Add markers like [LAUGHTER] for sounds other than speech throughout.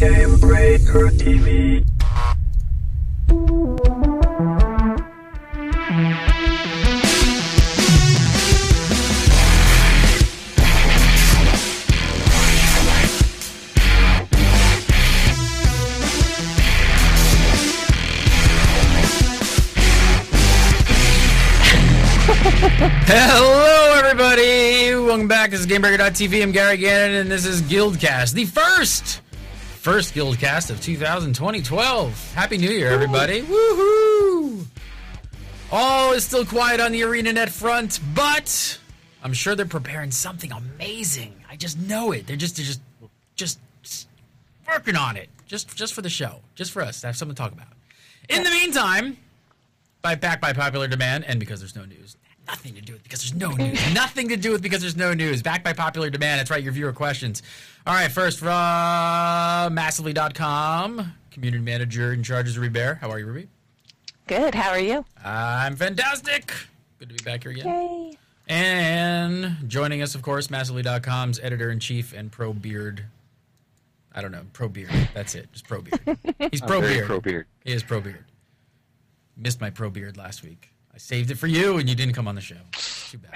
Game Breaker TV. Hello, everybody. Welcome back. This is GameBreaker.tv. I'm Gary Gannon, and this is Guildcast, the first, first Guildcast of 2012. Happy New Year, everybody. Woohoo! All is still quiet on the ArenaNet front, but I'm sure they're preparing something amazing. I just know it. They're just, they're just, just, just working on it, just, just for the show, just for us to have something to talk about. In the meantime, by back by popular demand, and because there's no news. Nothing to do with because there's no news. Nothing to do with because there's no news. Back by popular demand. That's right, your viewer questions. All right, first from massively.com, community manager in charge is Rubi Bayer. How are you, Rubi? Good. How are you? I'm fantastic. Good to be back here again. Yay. And joining us, of course, massively.com's editor in chief and pro beard. I don't know, pro beard. That's it. Just pro beard. He's pro Very beard. pro beard. He is pro beard. Missed my pro beard last week. Saved it for you, and you didn't come on the show. Too bad.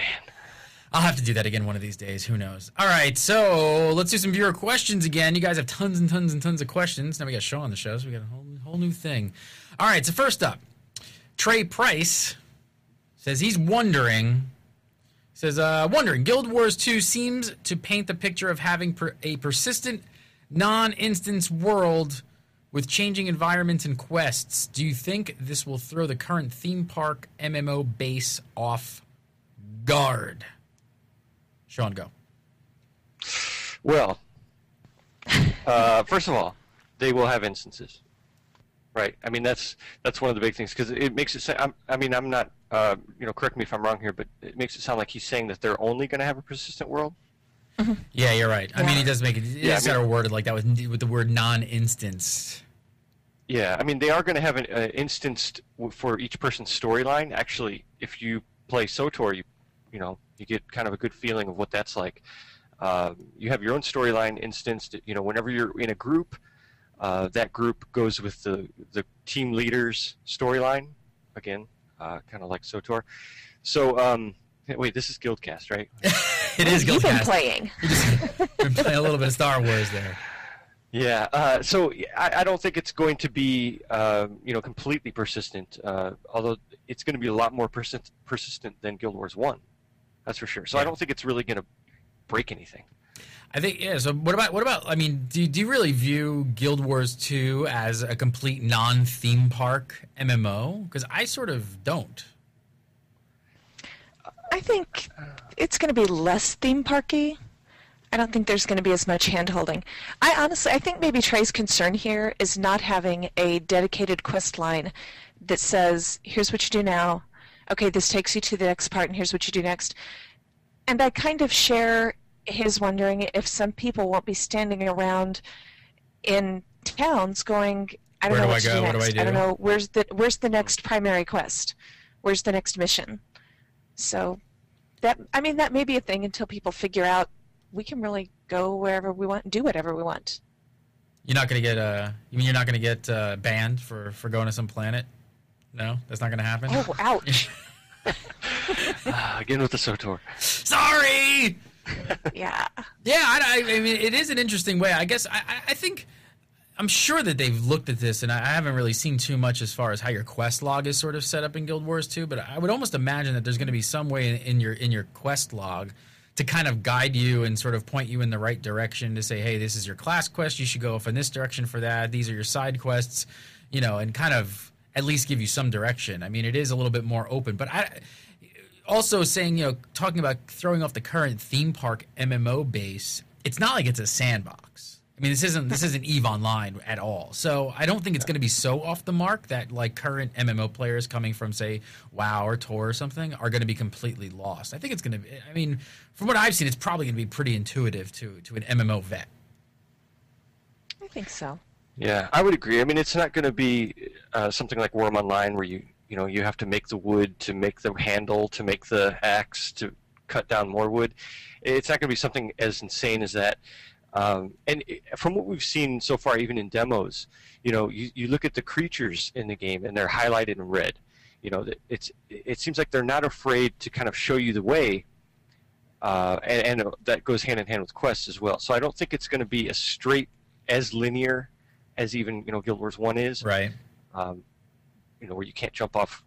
I'll have to do that again one of these days. Who knows? All right, so let's do some viewer questions again. You guys have tons and tons and tons of questions. Now we got Shaw on the show, so we got a whole, whole new thing. All right, so first up, Trey Price says he's wondering. Says, uh, wondering, Guild Wars 2 seems to paint the picture of having per- a persistent, non instance world with changing environments and quests. Do you think this will throw the current theme park MMO base off guard? Sean, go. Well, uh, [LAUGHS] first of all, they will have instances, right? I mean, that's that's one of the big things because it makes it. Say, I'm, I mean, I'm not. Uh, you know, correct me if I'm wrong here, but it makes it sound like he's saying that they're only going to have a persistent world. Yeah, you're right. I mean, he does make it. It's Yeah, I kind mean- of worded like that with, with the word non instance. Yeah, I mean, they are going to have an uh, instanced for each person's storyline. Actually, if you play SWTOR, you you know you get kind of a good feeling of what that's like. Um, you have your own storyline instanced. You know, whenever you're in a group, uh, that group goes with the the team leader's storyline. Again, uh, kind of like SWTOR. So, um, wait, this is Guildcast, right? [LAUGHS] It is Guildcast. You've been playing. You just been playing a little bit of Star Wars there. Yeah, uh, so I, I don't think it's going to be, um, you know, completely persistent. Uh, although it's going to be a lot more persist- persistent than Guild Wars One, that's for sure. So I don't think it's really going to break anything. I think yeah. So what about what about? I mean, do do you really view Guild Wars two as a complete non theme park MMO? Because I sort of don't. I think it's going to be less theme parky. I don't think there's going to be as much hand holding. I honestly, I think maybe Trey's concern here is not having a dedicated quest line that says, "Here's what you do now." Okay, this takes you to the next part, and here's what you do next. And I kind of share his wondering if some people won't be standing around in towns going, "I don't Where know do what I to go? do What do next. I I don't know where's the where's the next primary quest, where's the next mission." So that I mean that may be a thing until people figure out we can really go wherever we want and do whatever we want. You're not going to get uh. You mean you're not going to get uh, banned for for going to some planet? No, that's not going to happen. Oh, ouch. [LAUGHS] Ah, again with the SWTOR. Sorry. yeah. Yeah, I, I I mean, it is an interesting way. I guess I, I- I think I'm sure that they've looked at this, and I I haven't really seen too much as far as how your quest log is sort of set up in Guild Wars 2. But I would almost imagine that there's going to be some way in, in your in your quest log to kind of guide you and sort of point you in the right direction to say, hey, this is your class quest. You should go off in this direction for that. These are your side quests, you know, and kind of at least give you some direction. I mean, it is a little bit more open, but I also saying, you know, talking about throwing off the current theme park MMO base, it's not like it's a sandbox. I mean, this isn't this isn't Eve Online at all. So I don't think it's going to be so off the mark that like current MMO players coming from say WoW or Tor or something are going to be completely lost. I think it's going to. be I mean, from what I've seen, it's probably going to be pretty intuitive to to an MMO vet. I think so. Yeah, I would agree. I mean, it's not going to be uh, something like Wurm Online where you you know you have to make the wood to make the handle to make the axe to cut down more wood. It's not going to be something as insane as that. Um, and from what we've seen so far, even in demos, you know, you, you look at the creatures in the game and they're highlighted in red. You know, it's it seems like they're not afraid to kind of show you the way, uh, and, and that goes hand in hand with quests as well. So I don't think it's going to be as straight as linear as even you know Guild Wars One is. Right. Um, you know, where you can't jump off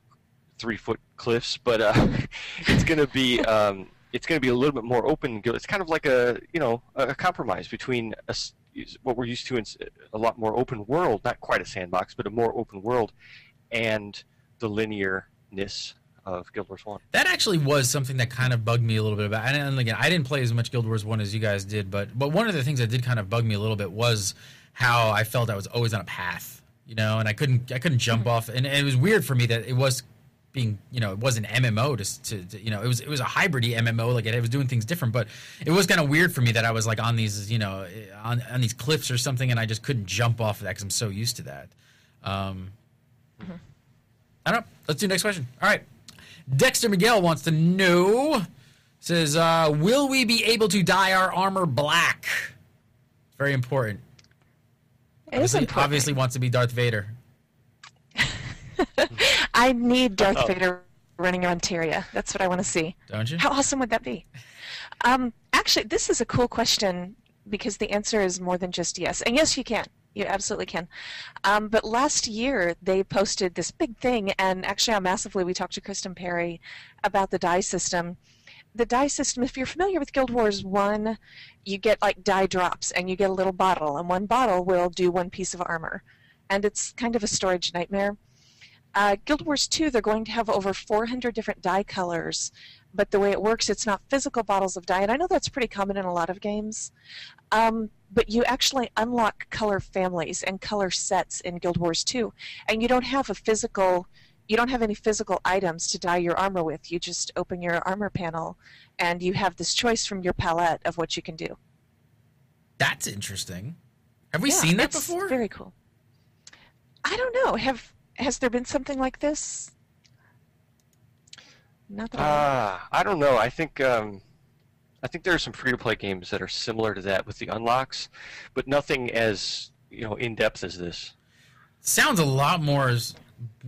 three foot cliffs, but uh, [LAUGHS] it's going to be um, it's going to be a little bit more open. It's kind of like a you know a compromise between a, what we're used to in a lot more open world, not quite a sandbox, but a more open world, and the linearness of Guild Wars One. That actually was something that kind of bugged me a little bit about. And again, I didn't play as much Guild Wars One as you guys did, but but one of the things that did kind of bug me a little bit was how I felt I was always on a path, you know, and I couldn't I couldn't jump mm-hmm. off, and, and, it was weird for me that it was being you know it was an MMO to, to, to, you know it was it was a hybridy MMO like it, it was doing things different but it was kind of weird for me that I was like on these you know on on these cliffs or something and I just couldn't jump off of that because I'm so used to that. Um, mm-hmm. I don't know. Let's do next question. All right. Dexter Miguel wants to know says, uh, "Will we be able to dye our armor black?" Very important. It obviously, important. obviously wants to be Darth Vader. [LAUGHS] I need Darth Uh-oh. Vader running around Tyria. That's what I want to see. Don't you? How awesome would that be? Um, actually, this is a cool question because the answer is more than just yes. And yes, you can. You absolutely can. Um, but last year they posted this big thing, and actually on Massively we talked to Kristen Perry about the dye system. The dye system, if you're familiar with Guild Wars 1, you get like dye drops, and you get a little bottle, and one bottle will do one piece of armor. And it's kind of a storage nightmare. Uh, Guild Wars 2, they're going to have over 400 different dye colors, but the way it works, it's not physical bottles of dye, and I know that's pretty common in a lot of games. Um, but you actually unlock color families and color sets in Guild Wars 2, and you don't have a physical you don't have any physical items to dye your armor with. You just open your armor panel and you have this choice from your palette of what you can do. That's interesting. Have we yeah, seen that before? Very cool. I don't know. Have has there been something like this? Not that uh, I don't know. I think um, I think there are some free-to-play games that are similar to that with the unlocks, but nothing as you know in depth as this. Sounds a lot more, as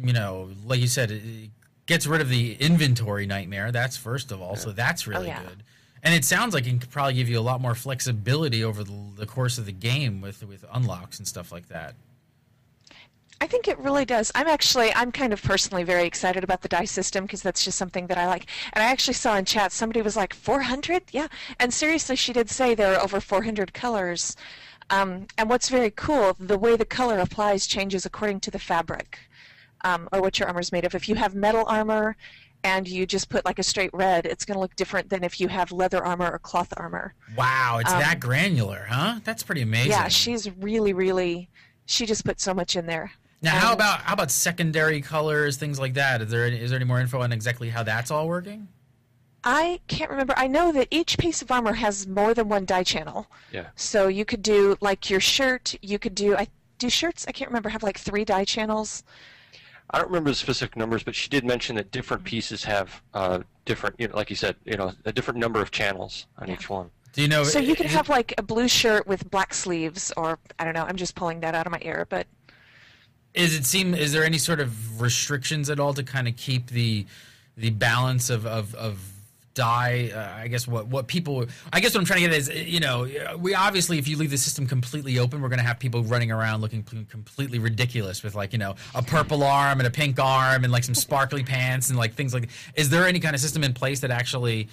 you know, like you said, it gets rid of the inventory nightmare. That's first of all, yeah. so that's really oh, yeah. good. And it sounds like it could probably give you a lot more flexibility over the, the course of the game with with unlocks and stuff like that. I think it really does. I'm actually, I'm kind of personally very excited about the dye system because that's just something that I like. And I actually saw in chat somebody was like 400, yeah. And seriously, she did say there are over 400 colors. Um, and what's very cool, the way the color applies changes according to the fabric um, or what your armor is made of. If you have metal armor and you just put like a straight red, it's going to look different than if you have leather armor or cloth armor. Wow, it's um, that granular, huh? That's pretty amazing. Yeah, she's really, really. She just put so much in there. Now, how about how about secondary colors, things like that? Is there any, is there any more info on exactly how that's all working? I can't remember. I know that each piece of armor has more than one dye channel. Yeah. So you could do like your shirt. You could do I do shirts. I can't remember have like three dye channels. I don't remember the specific numbers, but she did mention that different pieces have uh, different, you know, like you said, you know, a different number of channels on yeah. each one. Do you know? So you could have like a blue shirt with black sleeves, or I don't know. I'm just pulling that out of my ear, but is it seem is there any sort of restrictions at all to kind of keep the the balance of of, of dye uh, i guess what what people i guess what i'm trying to get at is you know we obviously if you leave the system completely open we're going to have people running around looking completely ridiculous with like you know a purple arm and a pink arm and like some sparkly pants and like things like is there any kind of system in place that actually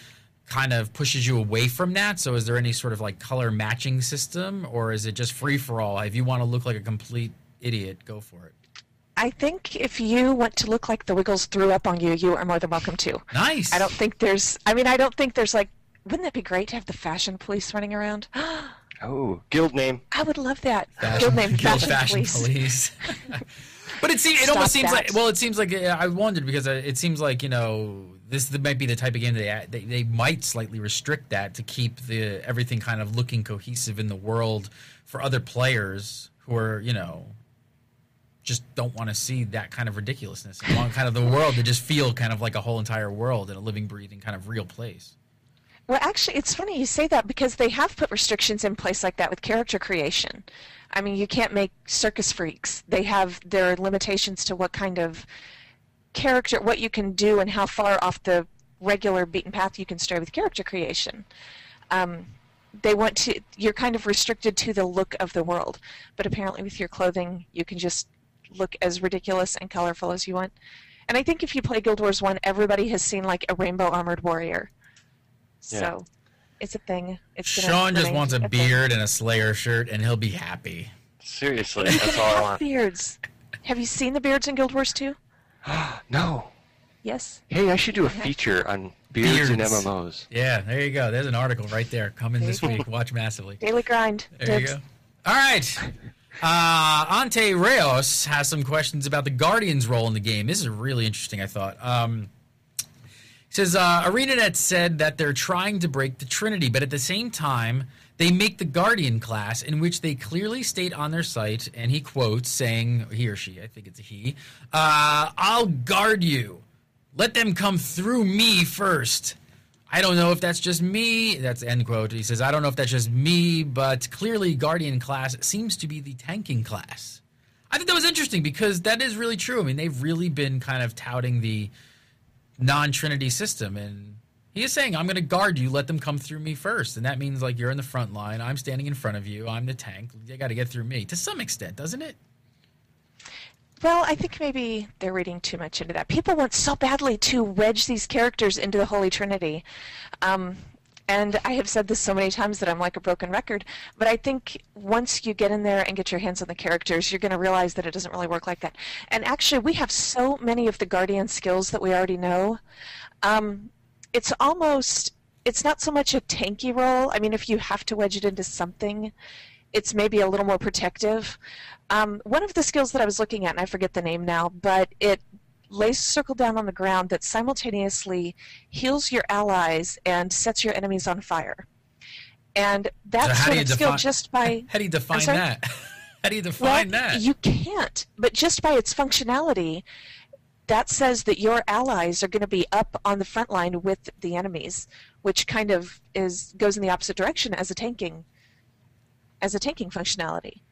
kind of pushes you away from that? So is there any sort of like color matching system or is it just free for all? If you want to look like a complete idiot, go for it. I think if you want to look like the Wiggles threw up on you, you are more than welcome to. Nice. I don't think there's. I mean, I don't think there's like. Wouldn't that be great to have the fashion police running around? [GASPS] oh, guild name. I would love that. Fashion, guild name, guild fashion, fashion police. police. [LAUGHS] but it seems. It Stop almost seems that. like. Well, it seems like I wondered because uh, it seems like you know this might be the type of game that they, they might slightly restrict that to keep the everything kind of looking cohesive in the world for other players who are you know just don't want to see that kind of ridiculousness. I want kind of the world to just feel kind of like a whole entire world in a living, breathing, kind of real place. Well, actually, it's funny you say that because they have put restrictions in place like that with character creation. I mean, you can't make circus freaks. They have their limitations to what kind of character, what you can do, and how far off the regular beaten path you can stray with character creation. Um, they want to. You're kind of restricted to the look of the world, but apparently with your clothing, you can just look as ridiculous and colorful as you want. And I think if you play Guild Wars One, everybody has seen like a rainbow armored warrior. Yeah. So it's a thing. It's Sean just wants a thing. beard and a Slayer shirt, and he'll be happy. Seriously, You that's can all I want. beards. Have you seen the beards in Guild Wars 2? [GASPS] No. Yes. Hey, I should do a feature on beards, and MMOs. Yeah, there you go. There's an article right there coming this There you week. Watch massively. Daily grind. There you go. All right. Uh, Ante Reos has some questions about the Guardian's role in the game. This is really interesting, I thought. Um, he says uh, ArenaNet said that they're trying to break the Trinity, but at the same time, they make the Guardian class, in which they clearly state on their site, and he quotes saying, he or she, I think it's a he, uh, I'll guard you. Let them come through me first. I don't know if that's just me. That's end quote. He says, I don't know if that's just me, but clearly Guardian class seems to be the tanking class. I think that was interesting because that is really true. I mean, they've really been kind of touting the non Trinity system. And he is saying, I'm going to guard you. Let them come through me first. And that means, like, you're in the front line. I'm standing in front of you. I'm the tank. They got to get through me to some extent, doesn't it? Well, I think maybe they're reading too much into that. People want so badly to wedge these characters into the Holy Trinity. Um, and I have said this so many times that I'm like a broken record, but I think once you get in there and get your hands on the characters, you're going to realize that it doesn't really work like that. And actually, we have so many of the Guardian skills that we already know. Um, it's almost, it's not so much a tanky role. I mean, if you have to wedge it into something, it's maybe a little more protective. Um, one of the skills that I was looking at, and I forget the name now, but it lays a circle down on the ground that simultaneously heals your allies and sets your enemies on fire. And that So how sort do you skill just by [LAUGHS] How do you define that? [LAUGHS] How do you well, define that? you can't, but just by its functionality, that says that your allies are going to be up on the front line with the enemies, which kind of is goes in the opposite direction as a tanking as a tanking functionality.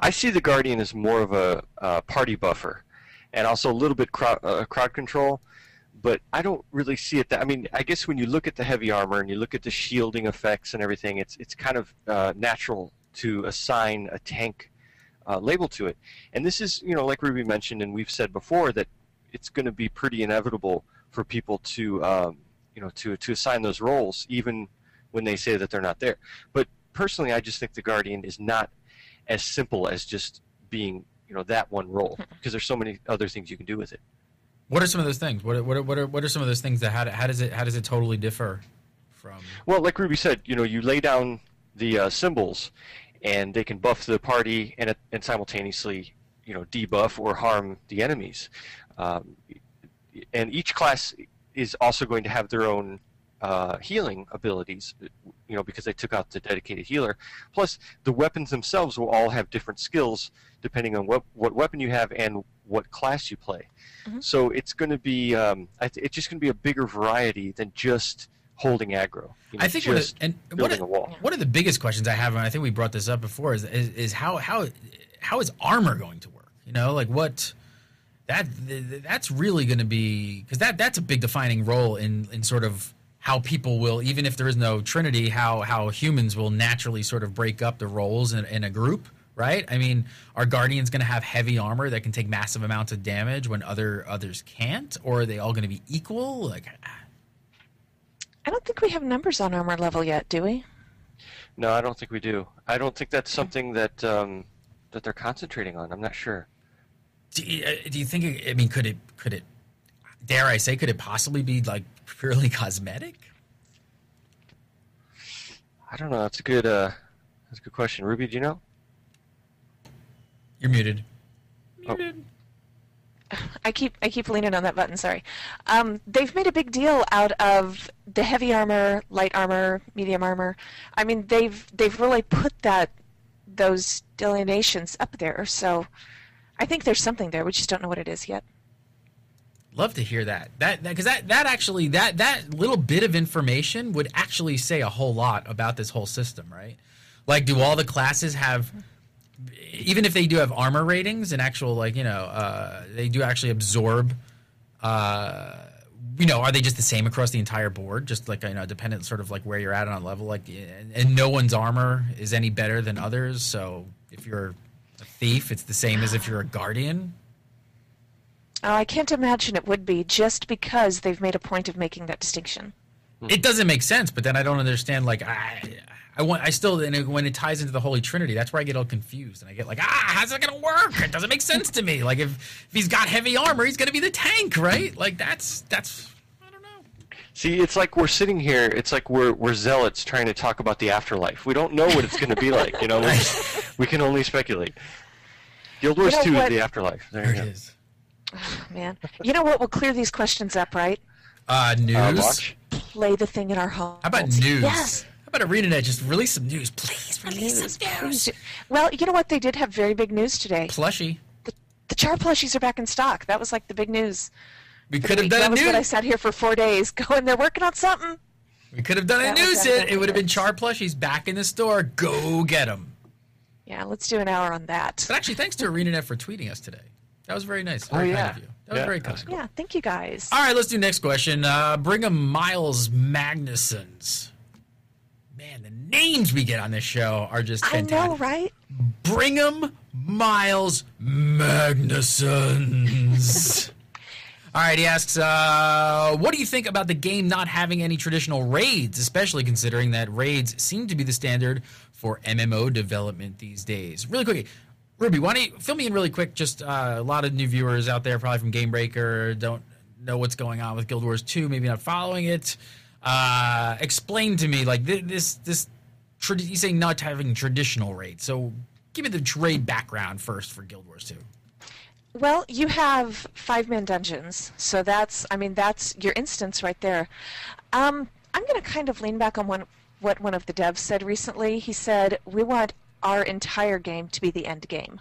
I see the Guardian as more of a uh, party buffer, and also a little bit crowd, uh, crowd control. But I don't really see it that. I mean, I guess when you look at the heavy armor and you look at the shielding effects and everything, it's it's kind of uh, natural to assign a tank uh, label to it. And this is, you know, like Rubi mentioned, and we've said before that it's going to be pretty inevitable for people to, um, you know, to to assign those roles, even when they say that they're not there. But personally, I just think the Guardian is not as simple as just being you know that one role [LAUGHS] because there's so many other things you can do with it. What are some of those things? What are, what are, what are, what are some of those things that how, how does it how does it totally differ from? Well, like Rubi said, you know, you lay down the uh, symbols, and they can buff the party and and simultaneously you know debuff or harm the enemies. Um, and each class is also going to have their own uh, healing abilities, you know, because they took out the dedicated healer. Plus, the weapons themselves will all have different skills depending on what what weapon you have and what class you play. Mhm. So it's going to be um, I th- it's just going to be a bigger variety than just holding aggro. You know, I think one of, just and what building are, a wall. one of the biggest questions I have, and I think we brought this up before, is is, is how how how is armor going to work? You know, like what that that's really going to be because that that's a big defining role in in sort of how people will even if there is no trinity how how humans will naturally sort of break up the roles in, in a group right i mean are guardians going to have heavy armor that can take massive amounts of damage when other others can't or are they all going to be equal like I don't think we have numbers on armor level yet, do we? No, I don't think we do. I don't think that's something that um, that they're concentrating on. I'm not sure. do you, uh, do you think i mean could it could it dare i say could it possibly be like purely [LAUGHS] cosmetic I don't know. That's a good uh, that's a good question. Rubi, do you know? you're muted Oh. muted I keep I keep leaning on that button. Sorry. Um, they've made a big deal out of the heavy armor, light armor, medium armor. I mean, they've they've really put that those delineations up there. So I think there's something there. We just don't know what it is yet. Love to hear that. That because that, that actually that that little bit of information would actually say a whole lot about this whole system, right? Like, do all the classes have? Even if they do have armor ratings and actual like you know uh, they do actually absorb. Uh, you know, are they just the same across the entire board? Just like you know, dependent sort of like where you're at on a level, like and, and no one's armor is any better than others. So if you're a thief, it's the same as if you're a guardian. Oh, I can't imagine it would be just because they've made a point of making that distinction. It doesn't make sense, but then I don't understand. Like I, I want, I still, and it, when it ties into the Holy Trinity, that's where I get all confused, and I get like, ah, how's it gonna work? It doesn't make sense to me. Like if, if he's got heavy armor, he's gonna be the tank, right? Like that's that's. I don't know. See, it's like we're sitting here. It's like we're we're zealots trying to talk about the afterlife. We don't know what it's going to be like. You know, we, [LAUGHS] just- we can only speculate. Guild Wars You know 2 is the afterlife. There, There you it go. Is. Man, you know what will clear these questions up, right? Uh, news. Uh. Play the thing in our home. How about news? Yes. How about ArenaNet just release some news, please? Release News, some news. Well, you know what? They did have very big news today. Plushie. The charr plushies are back in stock. That was like the big news. We could have done that a was what I sat here for four days [LAUGHS] going, they're working on something. We could have done a That was news hit. It would have been. Charr plushies back in the store. Go get them. Yeah, let's do an hour on that. But actually, thanks to ArenaNet for tweeting us today. That was very nice. Very Oh, kind yeah. of you. That was Yeah, very that was kind. Yeah, thank you guys. All right, let's do next question. Uh, Brigham Miles Magnusons. Man, the names we get on this show are just I know, right? Brigham Miles Magnusons. [LAUGHS] All right, he asks, uh, what do you think about the game not having any traditional raids, especially considering that raids seem to be the standard for MMO development these days? Really quickly, Rubi, why don't you fill me in really quick? Just uh, a lot of new viewers out there, probably from Game Breaker, don't know what's going on with Guild Wars 2, maybe not following it. Uh, explain to me, like, thi- this, this, you say not having traditional raids. So give me the trade background first for Guild Wars 2. Well, you have five man dungeons, so that's I mean that's your instance right there. Um, I'm going to kind of lean back on one what one of the devs said recently. He said we want our entire game to be the end game.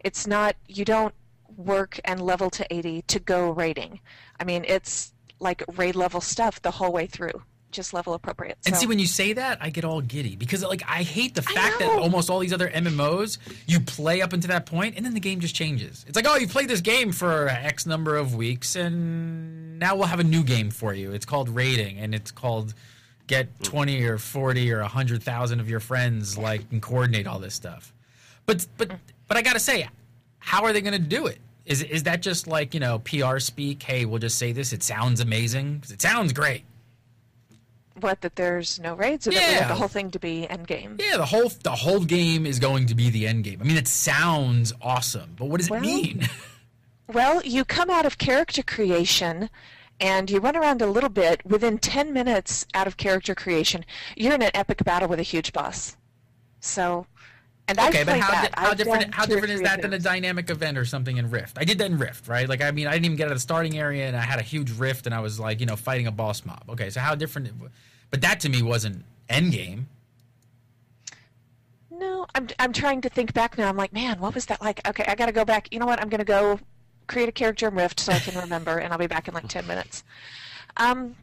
It's not you don't work and level to 80 to go raiding. I mean it's like raid level stuff the whole way through, just level appropriate. And see, when you say that, I get all giddy because, like, I hate the fact that almost all these other MMOs, you play up until that point, and then the game just changes. It's like, oh, you played this game for X number of weeks, and now we'll have a new game for you. It's called raiding, and it's called get twenty or forty or hundred thousand of your friends, like, and coordinate all this stuff. But but but I gotta say, how are they going to do it? Is is that just like you know PR speak? Hey, we'll just say this. It sounds amazing it sounds great. what that there's no raids we Yeah. the whole thing to be end game. Yeah, the whole the whole game is going to be the end game. I mean, it sounds awesome, but what does Well- it mean? [LAUGHS] Well, you come out of character creation and you run around a little bit. Within 10 minutes out of character creation, you're in an epic battle with a huge boss. So, and I've okay, but played how, that. di- how different how different is that than a dynamic event or something in Rift? I did that in Rift, right? Like, I mean, I didn't even get out of the starting area, and I had a huge rift, and I was like, you know, fighting a boss mob. Okay, so how different? But that to me wasn't end game. No, I'm, I'm trying to think back now. I'm like, man, what was that like? Okay, I got to go back. You know what? I'm going to go create a character in Rift so I can remember, and I'll be back in like 10 minutes. Um,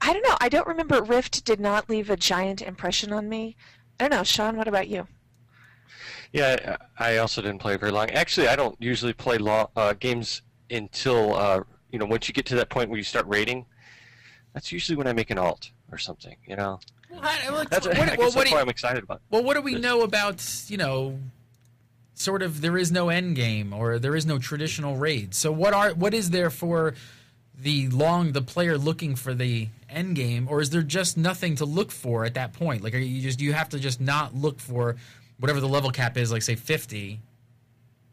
I don't know. I don't remember. Rift did not leave a giant impression on me. I don't know. Sean, what about you? Yeah, I I also didn't play very long. Actually, I don't usually play law, uh, games until uh, you know once you get to that point where you start raiding. That's usually when I make an alt or something. You know, Well, I- like, that's, what- [LAUGHS] I well, guess what that's do you- why I'm excited about. Well, what do we know about you know, sort of there is no end game or there is no traditional raid. So what are what is there for the long the player looking for the end game, or is there just nothing to look for at that point? Like, are you just you have to just not look for whatever the level cap is, like say fifty.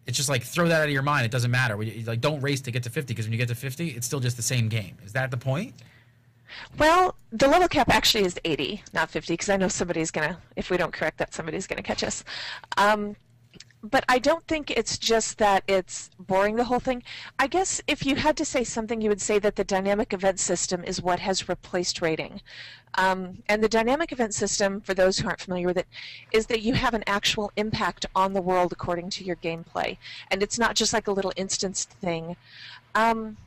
It's just like throw that out of your mind. It doesn't matter. Like don't race to get to fifty because when you get to fifty, it's still just the same game. Is that the point? Well, the level cap actually is 80, not 50, because I know somebody's going to, if we don't correct that, somebody's going to catch us. Um, but I don't think it's just that it's boring the whole thing. I guess if you had to say something, you would say that the dynamic event system is what has replaced raiding. Um, and the dynamic event system, for those who aren't familiar with it, is that you have an actual impact on the world according to your gameplay. And it's not just like a little instanced thing. Um,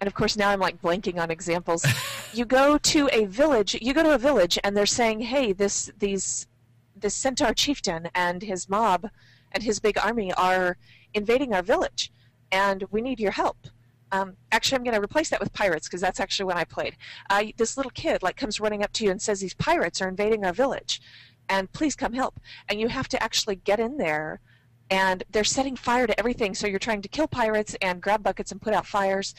and of course now I'm like blanking on examples. [LAUGHS] you go to a village, you go to a village and they're saying, "Hey, this these this centaur chieftain and his mob and his big army are invading our village, and we need your help." Um, actually, I'm going to replace that with pirates because that's actually when I played. Uh, this little kid like comes running up to you and says these pirates are invading our village, and please come help. And you have to actually get in there, and they're setting fire to everything. So you're trying to kill pirates and grab buckets and put out fires.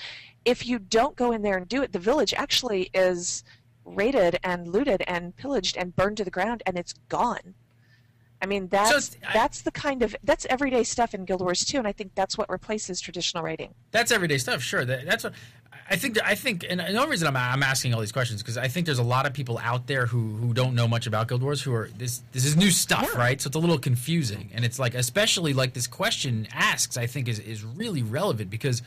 If you don't go in there and do it, the village actually is raided and looted and pillaged and burned to the ground, and it's gone. I mean that's it's- I- that's the kind of that's everyday stuff in Guild Wars 2, and I think that's what replaces traditional raiding. That's everyday stuff. Sure, that, that's what I think. I think, and the only reason I'm, I'm asking all these questions because I think there's a lot of people out there who who don't know much about Guild Wars who are this this is new stuff, Yeah. right? So it's a little confusing, and it's like especially like this question asks, I think is is really relevant because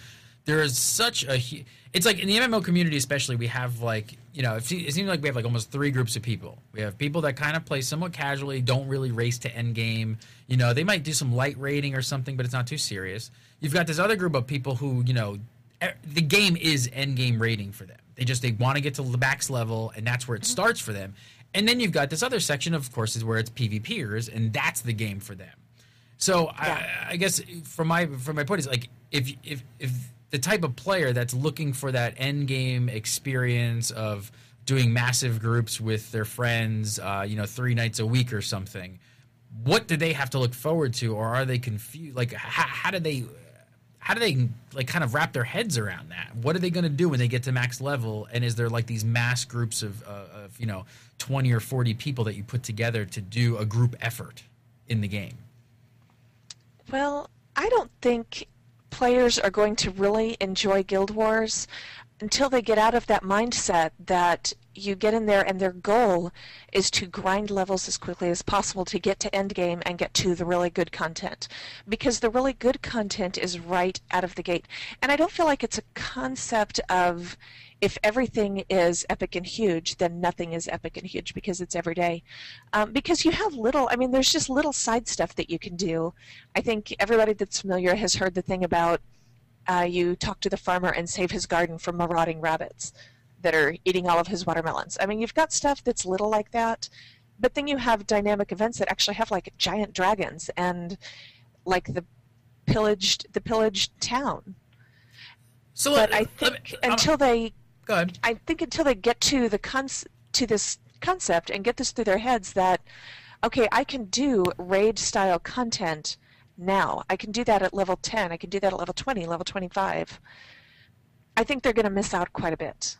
there is such a it's like in the MMO community especially we have like you know it seems like we have like almost three groups of people. We have people that kind of play somewhat casually don't really race to end game you know they might do some light raiding or something but it's not too serious. You've got this other group of people who you know the game is end game raiding for them. They just they want to get to the max level and that's where it mm-hmm. starts for them. And then you've got this other section of course is where it's pvpers and that's the game for them. So Yeah. I, I guess from my from my point is like if if if the type of player that's looking for that end game experience of doing massive groups with their friends, uh, you know, three nights a week or something, what do they have to look forward to, or are they confused? Like, how, how do they? How do they like kind of wrap their heads around that? What are they going to do when they get to max level? And is there like these mass groups of, uh, of you know twenty or forty people that you put together to do a group effort in the game? Well, I don't think players are going to really enjoy Guild Wars until they get out of that mindset that you get in there and their goal is to grind levels as quickly as possible to get to endgame and get to the really good content. Because the really good content is right out of the gate. And I don't feel like it's a concept of if everything is epic and huge, then nothing is epic and huge because it's every day. Um, because you have little, I mean, there's just little side stuff that you can do. I think everybody that's familiar has heard the thing about uh, you talk to the farmer and save his garden from marauding rabbits that are eating all of his watermelons. I mean, you've got stuff that's little like that, but then you have dynamic events that actually have like giant dragons and like the pillaged the pillaged town. So, But let- I let think me- until they go ahead. I think until they get to the cons- to this concept and get this through their heads that okay, I can do raid style content now. I can do that at level 10. I can do that at level 20, level 25. I think they're going to miss out quite a bit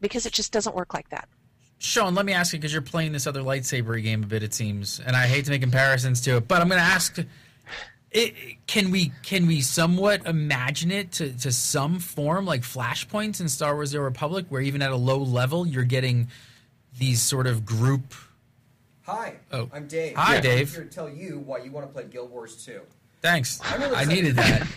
because it just doesn't work like that. Sean, let me ask you because you're playing this other lightsaber game a bit, it seems, and I hate to make comparisons to it, but I'm going to ask: it, Can we can we somewhat imagine it to, to some form like flashpoints in Star Wars: The Republic, where even at a low level you're getting these sort of group? Hi, Oh. I'm Dave. Hi, I'm Dave. here to tell you why you want to play Guild Wars 2. Thanks, I'm really I needed that. [LAUGHS]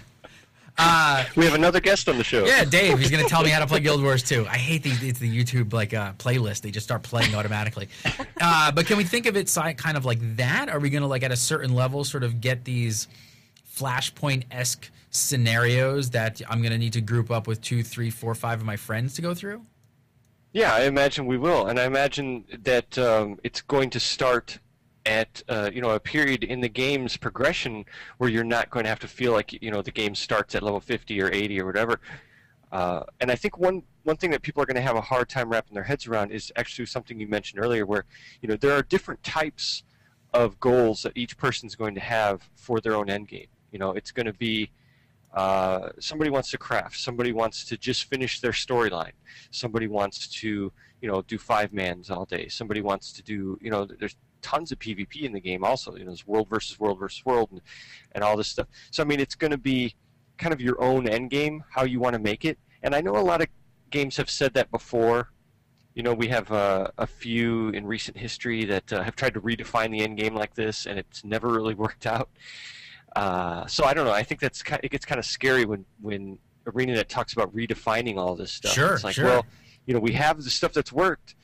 Uh, We have another guest on the show. yeah, Dave. He's going to tell me how to play Guild Wars 2. I hate these. It's the YouTube like uh, playlist. They just start playing automatically. Uh, but can we think of it si- kind of like that? Are we going to like at a certain level sort of get these Flashpoint esque scenarios that I'm going to need to group up with two, three, four, five of my friends to go through? Yeah, I imagine we will, and I imagine that um, it's going to start at uh, you know a period in the game's progression where you're not going to have to feel like you know the game starts at level 50 or 80 or whatever. Uh, and I think one one thing that people are going to have a hard time wrapping their heads around is actually something you mentioned earlier, where you know there are different types of goals that each person's going to have for their own end game. You know, it's going to be uh, somebody wants to craft, somebody wants to just finish their storyline, somebody wants to you know do five mans all day, somebody wants to do you know there's tons of PvP in the game also. You know, there's world versus world versus world and, and all this stuff. So I mean, it's going to be kind of your own end game, how you want to make it. And I know a lot of games have said that before. You know, we have uh, a few in recent history that uh, have tried to redefine the end game like this, and it's never really [LAUGHS] worked out. Uh, so I don't know. I think that's kind it gets kind of scary when when ArenaNet talks about redefining all this stuff. Sure, it's like, sure. well, you know, we have the stuff that's worked.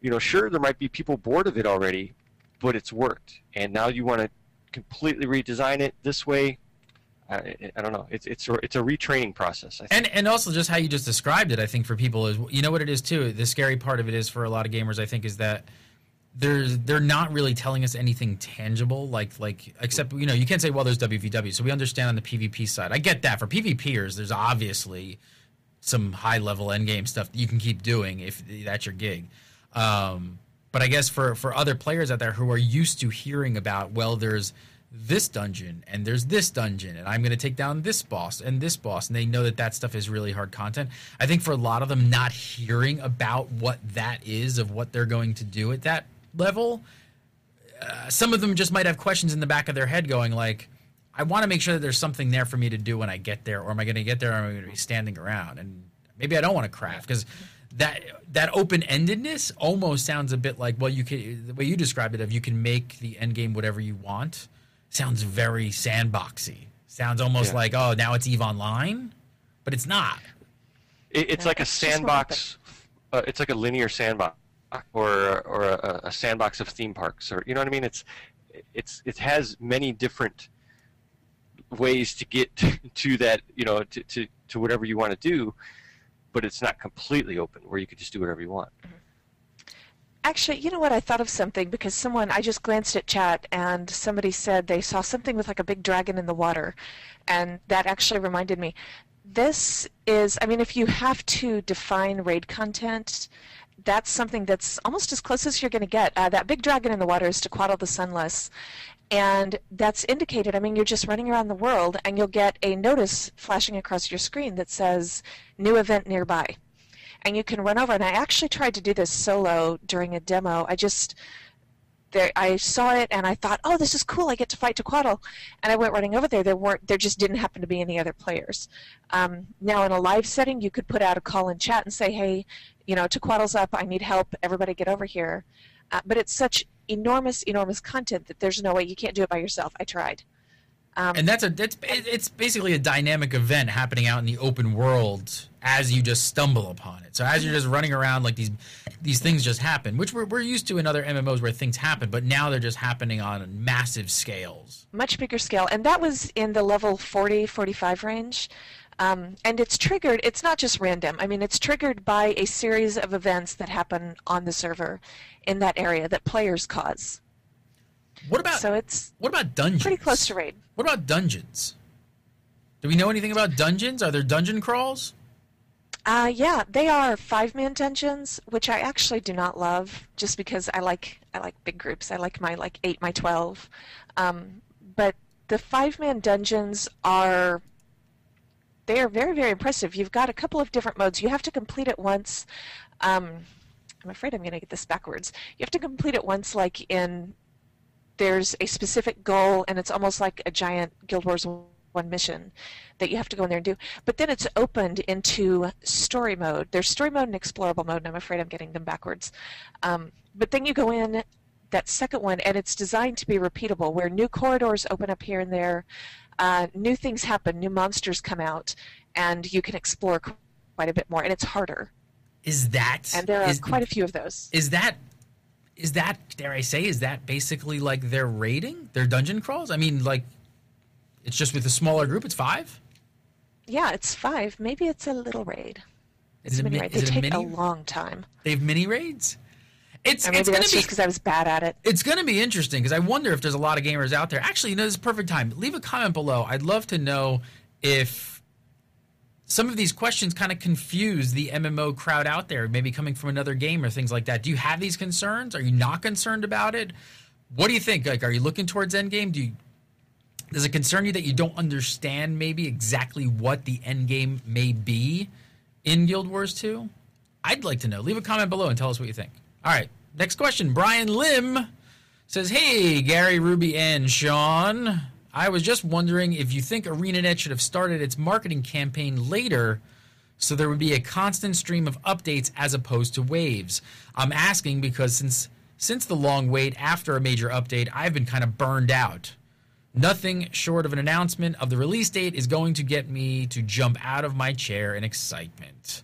You know, sure, there might be people bored of it already, but it's worked, and now you want to completely redesign it this way. I, I don't know. It's it's a, it's a retraining process. I think. And and also just how you just described it, I think for people is you know what it is too. The scary part of it is for a lot of gamers, I think, is that there's they're not really telling us anything tangible. Like like except you know you can't say well there's WVW, so we understand on the PvP side. I get that for PvPers, there's obviously some high level end game stuff that you can keep doing if that's your gig. Um, but I guess for for other players out there who are used to hearing about well there's this dungeon and there's this dungeon and I'm going to take down this boss and this boss and they know that that stuff is really hard content. I think for a lot of them not hearing about what that is of what they're going to do at that level uh, some of them just might have questions in the back of their head going like I want to make sure that there's something there for me to do when I get there or am I going to get there or am I going to be standing around and maybe I don't want to craft because that that open-endedness almost sounds a bit like well you can the way you described it of you can make the end game whatever you want sounds very sandboxy sounds almost Yeah. like oh now it's eve online but it's not It, it's Yeah, like a it's just more sandbox. Uh, it's like a linear sandbox, or or a, a sandbox of theme parks, or you know what I mean. It's it's it has many different ways to get [LAUGHS] to that, you know, to to, to whatever you want to do, but it's not completely open where you could just do whatever you want. Mm-hmm. Actually, you know what? I thought of something because someone, I just glanced at chat and somebody said they saw something with like a big dragon in the water. And that actually reminded me. This is, I mean, if you have to define raid content, that's something that's almost as close as you're going to get. Uh, that big dragon in the water is to Tequatl the Sunless. And that's indicated, I mean, you're just running around the world and you'll get a notice flashing across your screen that says, new event nearby and you can run over. And I actually tried to do this solo during a demo. I just there I saw it and I thought, oh, this is cool. I get to fight Tequatl, and I went running over there. There weren't there just didn't happen to be any other players. Um, now in a live setting, you could put out a call in chat and say, hey, you know, Tequatl's up. I need help. Everybody get over here. Uh, but it's such enormous, enormous content that there's no way you can't do it by yourself. I tried. Um, and that's a that's it's basically a dynamic event happening out in the open world as you just stumble upon it. So as you're just running around like these these things just happen, which we're we're used to in other MMOs where things happen, but now they're just happening on massive scales. much bigger scale and that was in the level 40 45 range um, and it's triggered it's not just random i mean it's triggered by a series of events that happen on the server in that area that players cause What about so it's what about dungeons? pretty close to raid What about dungeons? Do we know anything about dungeons? Are there dungeon crawls? uh, yeah they are five man dungeons which i actually do not love just because i like i like big groups i like my like 8 my 12 um, but the five man dungeons are they are very very impressive you've got a couple of different modes you have to complete it once um, i'm afraid i'm going to get this backwards you have to complete it once like in there's a specific goal and it's almost like a giant guild wars 1 mission that you have to go in there and do. But then it's opened into story mode. There's story mode and explorable mode and i'm afraid i'm getting them backwards. Um, but then you go in that second one and it's designed to be repeatable where new corridors open up here and there uh, new things happen new monsters come out and you can explore quite a bit more and it's harder. Is that and there are is- quite a few of those. Is that is that dare I say is that basically like their raiding, their dungeon crawls? I mean, like it's just with a smaller group. It's five. yeah it's five maybe it's a little raid Is it's it a a mini raid they it take a mini? long time They have mini raids. It's or maybe it's that's be just because i was bad at it it's gonna be interesting because I wonder if there's a lot of gamers out there. Actually, you know, this is a perfect time. Leave a comment below. I'd love to know if some of these questions kind of confuse the MMO crowd out there, maybe coming from another game or things like that. Do you have these concerns? Are you not concerned about it? What do you think? Like, are you looking towards endgame? Do you does it concern you that you don't understand maybe exactly what the end game may be in Guild Wars 2? I'd like to know. Leave a comment below and tell us what you think. All right, next question. Brian Lim says, "Hey, Gary, Rubi, and Sean. I was just wondering if you think ArenaNet should have started its marketing campaign later so there would be a constant stream of updates as opposed to waves. I'm asking because since since the long wait after a major update, I've been kind of burned out. Nothing short of an announcement of the release date is going to get me to jump out of my chair in excitement.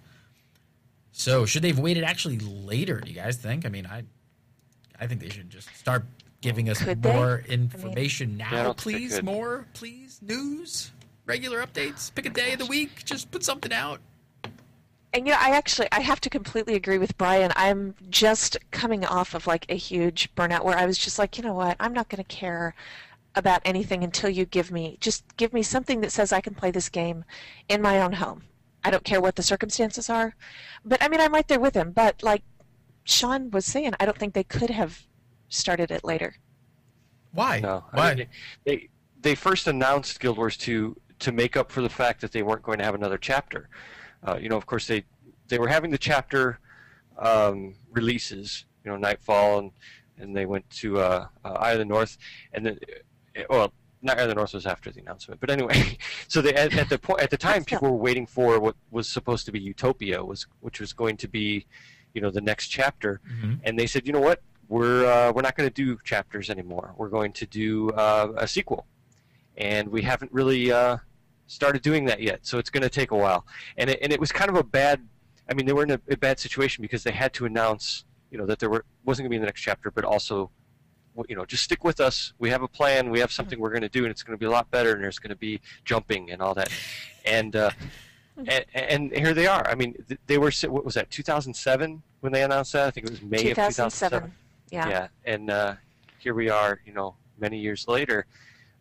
So, should they have waited actually later? Do you guys think? I mean, I, I think they should just start giving us Could they? more I mean- information Yeah, now, don't think they please. More, please. News, regular updates. Pick a day of the week. Just put something out. And you know, I actually I have to completely agree with Brian. I'm just coming off of like a huge burnout where I was just like, you know what, I'm not going to care about anything until you give me just give me something that says I can play this game in my own home. I don't care what the circumstances are. But I mean, I'm right there with him. But like Sean was saying, I don't think they could have started it later. Why? No, Why? I mean, they they first announced Guild Wars 2 to make up for the fact that they weren't going to have another chapter. Uh, you know, of course they they were having the chapter um, releases. You know, Nightfall and and they went to uh, uh, Eye of the North, and then uh, well, not Eye of the North was after the announcement, but anyway. [LAUGHS] So they at, at the point at the time, people were waiting for what was supposed to be Utopia, was which was going to be, you know, the next chapter, Mhm. and they said, you know what, we're uh, we're not going to do chapters anymore. We're going to do uh, a sequel, and we haven't really uh, started doing that yet. So it's going to take a while, and it, and it was kind of a bad. I mean, they were in a, a bad situation because they had to announce, you know, that there were wasn't going to be the next chapter, but also, you know, just stick with us. We have a plan. We have something we're going to do, and it's going to be a lot better. And there's going to be jumping and all that, and. Uh, and, and here they are. I mean, they were. What was that? 2007 when they announced that. I think it was May of 2007 2007. Yeah. yeah and uh, here we are you know many years later.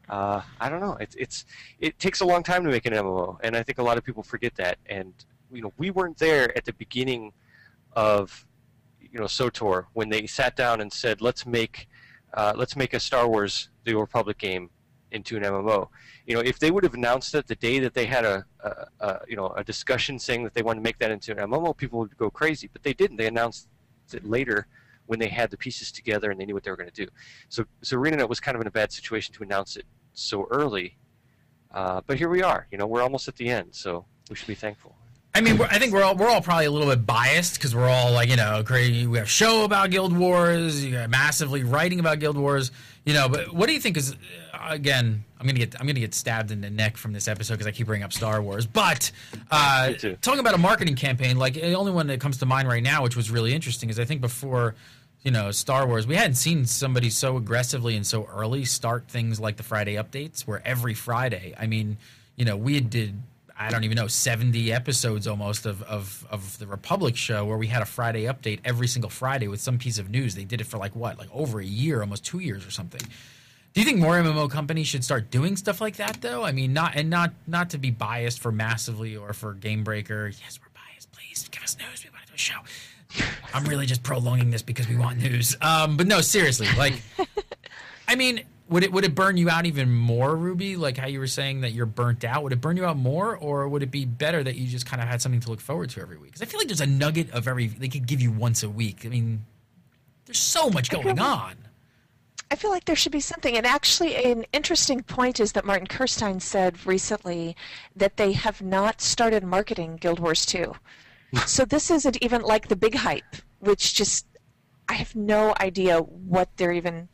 Uh, i don't know it's it's it takes a long time to make an mmo and i think a lot of people forget that. And you know we weren't there at the beginning of you know SWTOR when they sat down and said let's make uh, let's make a star wars the old republic game into an mmo you know if they would have announced it the day that they had a, a, a you know a discussion saying that they wanted to make that into an mmo people would go crazy but they didn't. They announced it later when they had the pieces together and they knew what they were going to do. So, so ArenaNet was kind of in a bad situation to announce it so early. Uh, but here we are. You know, we're almost at the end, so we should be thankful. I mean, I think we're all we're all probably a little bit biased because we're all like you know crazy. We have a show about Guild Wars, you got massively writing about Guild Wars, you know. But what do you think is uh, again? I'm gonna get I'm gonna get stabbed in the neck from this episode because I keep bringing up Star Wars. But uh, talking about a marketing campaign, like the only one that comes to mind right now, which was really interesting, is I think before you know Star Wars, we hadn't seen somebody so aggressively and so early start things like the Friday updates, where every Friday, I mean, you know, we did I don't even know, 70 episodes almost of, of, of the Republic show where we had a Friday update every single Friday with some piece of news. They did it for like what, like over a year, almost two years or something. Do you think more MMO companies should start doing stuff like that though? I mean, not and not not to be biased for massively or for Game Breaker. Yes, we're biased. Please give us news. We want to do a show. [LAUGHS] I'm really just prolonging this because we want news. Um, but no, seriously, like, [LAUGHS] I mean, would it would it burn you out even more, Rubi? Like how you were saying that you're burnt out. Would it burn you out more, or would it be better that you just kind of had something to look forward to every week? Because I feel like there's a nugget of every they could give you once a week. I mean, there's so much going like- on. I feel like there should be something. And actually, an interesting point is that Martin Kerstein said recently that they have not started marketing Guild Wars 2. So this isn't even like the big hype, which just, I have no idea what they're even.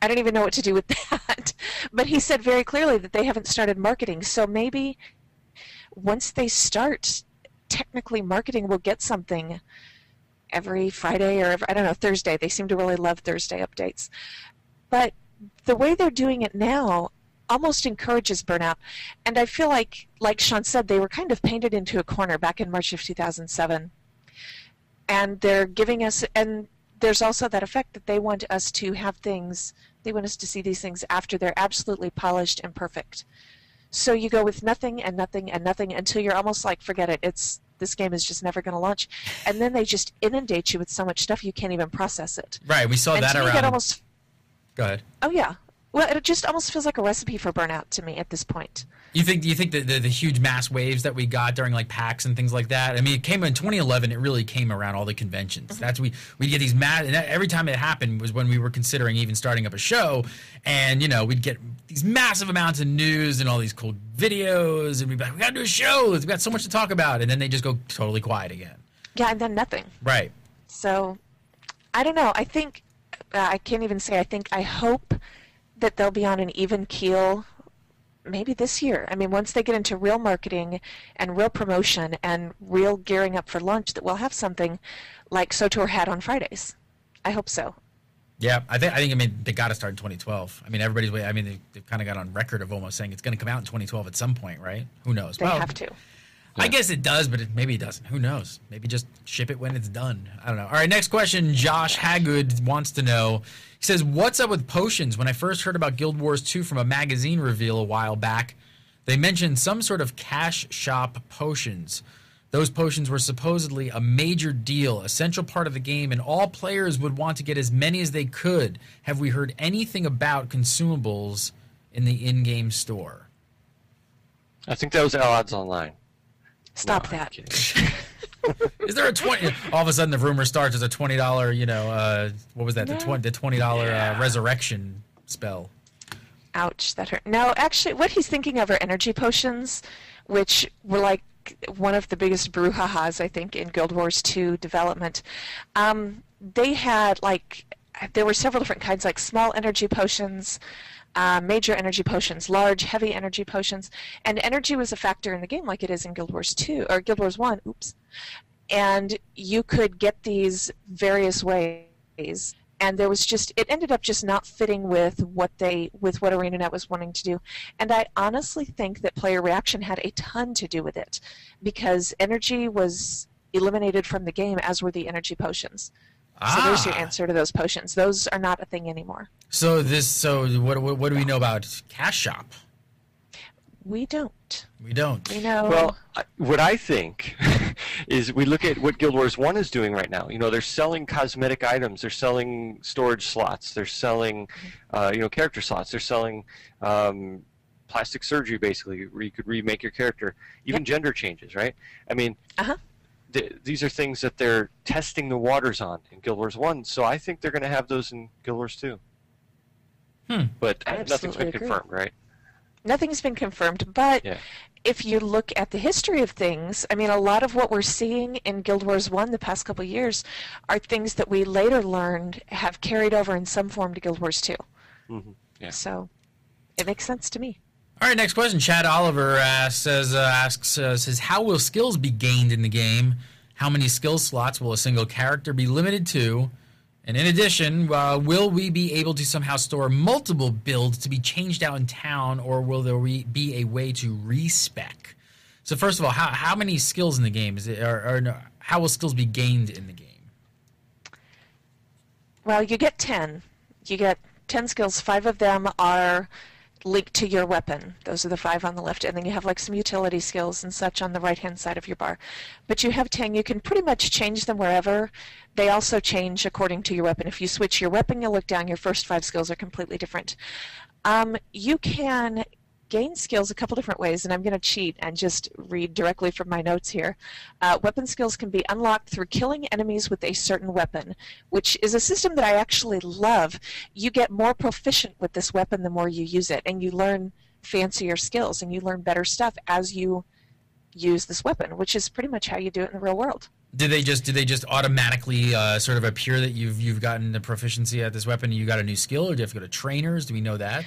I don't even know what to do with [LAUGHS] that. But he said very clearly that they haven't started marketing. So maybe once they start, technically marketing will get something every Friday or every, I don't know, Thursday. They seem to really love Thursday updates. But the way they're doing it now almost encourages burnout. And I feel like, like Shawn said, they were kind of painted into a corner back in March of 2007. And they're giving us, and there's also that effect that they want us to have things, they want us to see these things after they're absolutely polished and perfect. So you go with nothing and nothing and nothing until you're almost like, forget it, it's this game is just never going to launch. And then they just inundate you with so much stuff you can't even process it. Right. We saw and that me, around. that almost Go ahead. Oh yeah, Well, it just almost feels like a recipe for burnout to me at this point. You think? Do you think that the, the huge mass waves that we got during like PAX and things like that? I mean, it came in 2011. It really came around all the conventions. That's we we get these mad. And every time it happened was when we were considering even starting up a show, and you know we'd get these massive amounts of news and all these cool videos, and we'd be like, we gotta do a show. We've got so much to talk about, and then they just go totally quiet again. Yeah, and then nothing. Right. So, I don't know. I think uh, I can't even say. I think I hope that they'll be on an even keel. Maybe this year. I mean, once they get into real marketing and real promotion and real gearing up for launch, that we'll have something like SWTOR had on Fridays. I hope so. Yeah, I think I think I mean they got to start in 2012. I mean everybody's way. I mean they, they've kind of got on record of almost saying it's going to come out in 2012 at some point, right? Who knows? They have to. I guess it does, but it, maybe it doesn't. Who knows? Maybe just ship it when it's done. I don't know. All right, next question. Josh Haggood wants to know. He says, "What's up with potions? When I first heard about Guild Wars 2 from a magazine reveal a while back, they mentioned some sort of cash shop potions. Those potions were supposedly a major deal, essential part of the game, and all players would want to get as many as they could. Have we heard anything about consumables in the in-game store?" I think that was Allods Online. Stop No, that. [LAUGHS] [LAUGHS] Is there a twenty? All of a sudden, the rumor starts. There's a twenty dollar. You know, uh, what was that? The twenty. The twenty dollar Yeah. uh, resurrection spell. Ouch, that hurt. No, actually, what he's thinking of are energy potions, which were like one of the biggest brouhahas, I think, in Guild Wars 2 development. Um, they had, like, there were several different kinds, like small energy potions, uh, major energy potions, large, heavy energy potions, and energy was a factor in the game, like it is in Guild Wars 2, or Guild Wars 1, oops. And you could get these various ways and there was just it ended up just not fitting with what they with what ArenaNet was wanting to do. And I honestly think that player reaction had a ton to do with it because energy was eliminated from the game as were the energy potions. So there's your Ah. answer to those potions. Those are not a thing anymore. So this. So what? What, what do we know about Cash Shop? We don't. We don't. We know Well, what I think [LAUGHS] is we look at what Guild Wars 1 is doing right now. You know, they're selling cosmetic items, they're selling storage slots, they're selling, uh, you know, character slots, they're selling um, plastic surgery, basically, where you could remake your character, even gender changes, right? I mean, Uh-huh. Th- these are things that they're testing the waters on in Guild Wars 1, so I think they're going to have those in Guild Wars 2. Hmm. But nothing's been agree. confirmed, right? nothing's been confirmed, but Yeah. if you look at the history of things, I mean, a lot of what we're seeing in Guild Wars 1 the past couple of years are things that we later learned have carried over in some form to Guild Wars 2. Mhm. Yeah. So it makes sense to me. All right, next question. Chad Oliver asks, says, uh, asks uh, says, how will skills be gained in the game? How many skill slots will a single character be limited to? And in addition, uh, will we be able to somehow store multiple builds to be changed out in town, or will there be a way to respec? So first of all, how, how many skills in the game is it, or, or no, how will skills be gained in the game? Well, you get 10. You get 10 skills. Five of them are linked to your weapon. Those are the five on the left. And then you have like some utility skills and such on the right hand side of your bar. But you have 10. You can pretty much change them wherever. They also change according to your weapon. If you switch your weapon, you look down, your first five skills are completely different. Um, you can gain skills a couple different ways, and I'm going to cheat and just read directly from my notes here. Uh, weapon skills can be unlocked through killing enemies with a certain weapon, which is a system that I actually love. You get more proficient with this weapon the more you use it, and you learn fancier skills and you learn better stuff as you use this weapon, which is pretty much how you do it in the real world. Did they just did they just automatically uh, sort of appear that you've you've gotten the proficiency at this weapon and you got a new skill, or do you have to go to trainers? Do we know that?